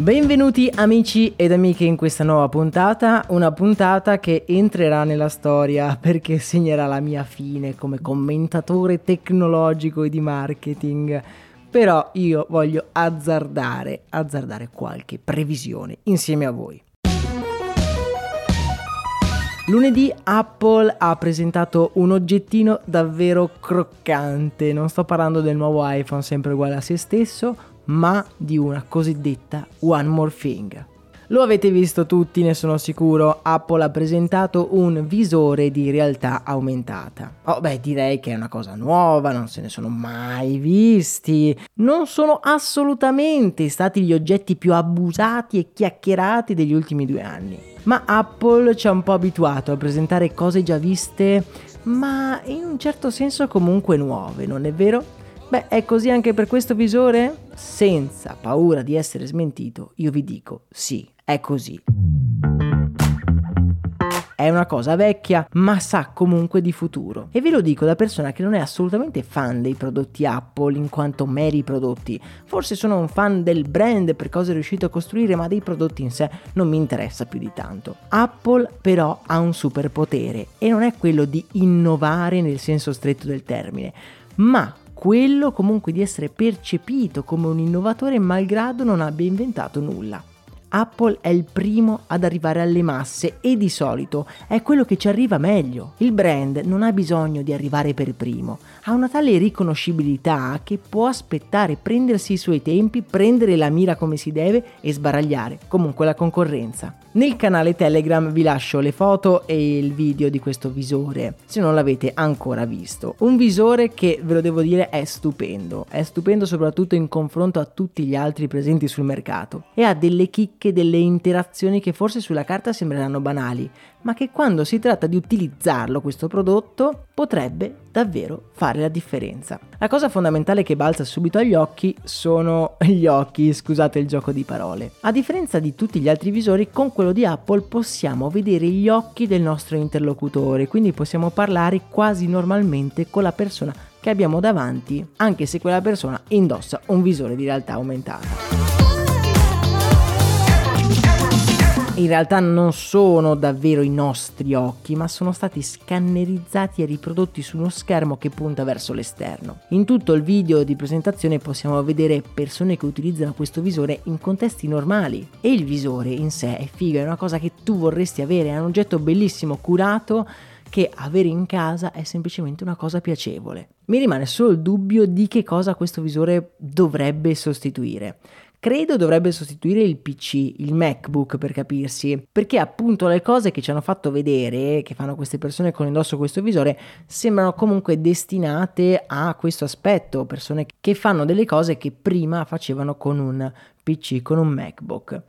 Benvenuti amici ed amiche in questa nuova puntata, una puntata che entrerà nella storia perché segnerà la mia fine come commentatore tecnologico e di marketing. Però io voglio azzardare, azzardare qualche previsione insieme a voi. Lunedì Apple ha presentato un oggettino davvero croccante, non sto parlando del nuovo iPhone sempre uguale a se stesso, ma di una cosiddetta One More Thing. Lo avete visto tutti, ne sono sicuro, Apple ha presentato un visore di realtà aumentata. Oh beh, direi che è una cosa nuova, non se ne sono mai visti. Non sono assolutamente stati gli oggetti più abusati e chiacchierati degli ultimi due anni. Ma Apple ci ha un po' abituato a presentare cose già viste, ma in un certo senso comunque nuove, non è vero? Beh, è così anche per questo visore? Senza paura di essere smentito, io vi dico sì, è così. È una cosa vecchia, ma sa comunque di futuro. E ve lo dico da persona che non è assolutamente fan dei prodotti Apple in quanto meri prodotti. Forse sono un fan del brand per cosa è riuscito a costruire, ma dei prodotti in sé non mi interessa più di tanto. Apple però ha un superpotere e non è quello di innovare nel senso stretto del termine, ma quello comunque di essere percepito come un innovatore malgrado non abbia inventato nulla. Apple è il primo ad arrivare alle masse e di solito è quello che ci arriva meglio. Il brand non ha bisogno di arrivare per primo, ha una tale riconoscibilità che può aspettare, prendersi i suoi tempi, prendere la mira come si deve e sbaragliare comunque la concorrenza. Nel canale Telegram vi lascio le foto e il video di questo visore, se non l'avete ancora visto. Un visore che, ve lo devo dire, è stupendo. È stupendo soprattutto in confronto a tutti gli altri presenti sul mercato. E ha delle chicche, delle interazioni che forse sulla carta sembreranno banali, ma che quando si tratta di utilizzarlo questo prodotto potrebbe davvero fare la differenza. La cosa fondamentale che balza subito agli occhi sono gli occhi, scusate il gioco di parole. A differenza di tutti gli altri visori, con quello di Apple possiamo vedere gli occhi del nostro interlocutore, quindi possiamo parlare quasi normalmente con la persona che abbiamo davanti, anche se quella persona indossa un visore di realtà aumentata. In realtà non sono davvero i nostri occhi, ma sono stati scannerizzati e riprodotti su uno schermo che punta verso l'esterno. In tutto il video di presentazione possiamo vedere persone che utilizzano questo visore in contesti normali e il visore in sé è figo, è una cosa che tu vorresti avere, è un oggetto bellissimo, curato che avere in casa è semplicemente una cosa piacevole. Mi rimane solo il dubbio di che cosa questo visore dovrebbe sostituire credo dovrebbe sostituire il PC, il MacBook per capirsi, perché appunto le cose che ci hanno fatto vedere, che fanno queste persone con indosso questo visore, sembrano comunque destinate a questo aspetto, persone che fanno delle cose che prima facevano con un PC, con un MacBook.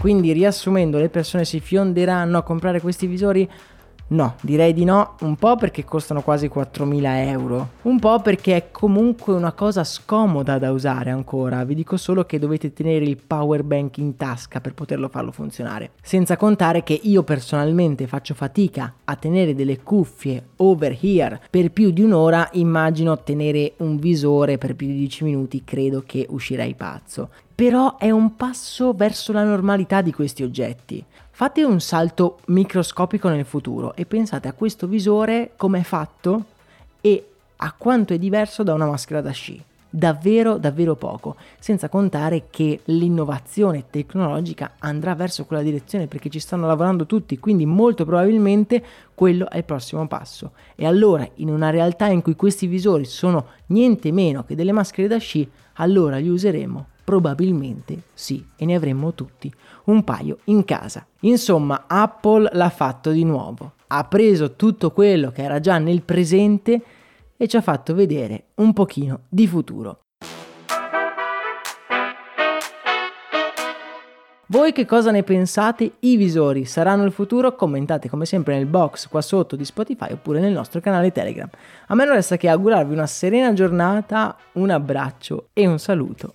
Quindi riassumendo, le persone si fionderanno a comprare questi visori No, direi di no, un po' perché costano quasi 4.000 euro, un po' perché è comunque una cosa scomoda da usare ancora, vi dico solo che dovete tenere il power bank in tasca per poterlo farlo funzionare, senza contare che io personalmente faccio fatica a tenere delle cuffie over here per più di un'ora, immagino tenere un visore per più di 10 minuti, credo che uscirei pazzo. Però è un passo verso la normalità di questi oggetti. Fate un salto microscopico nel futuro e pensate a questo visore come è fatto e a quanto è diverso da una maschera da sci. davvero davvero poco, senza contare che l'innovazione tecnologica andrà verso quella direzione perché ci stanno lavorando tutti, quindi molto probabilmente quello è il prossimo passo. E allora, in una realtà in cui questi visori sono niente meno che delle maschere da sci, allora li useremo Probabilmente sì, e ne avremmo tutti, un paio in casa. Insomma, Apple l'ha fatto di nuovo. Ha preso tutto quello che era già nel presente e ci ha fatto vedere un pochino di futuro. Voi che cosa ne pensate? I visori saranno il futuro? Commentate come sempre nel box qua sotto di Spotify oppure nel nostro canale Telegram. A me non resta che augurarvi una serena giornata, un abbraccio e un saluto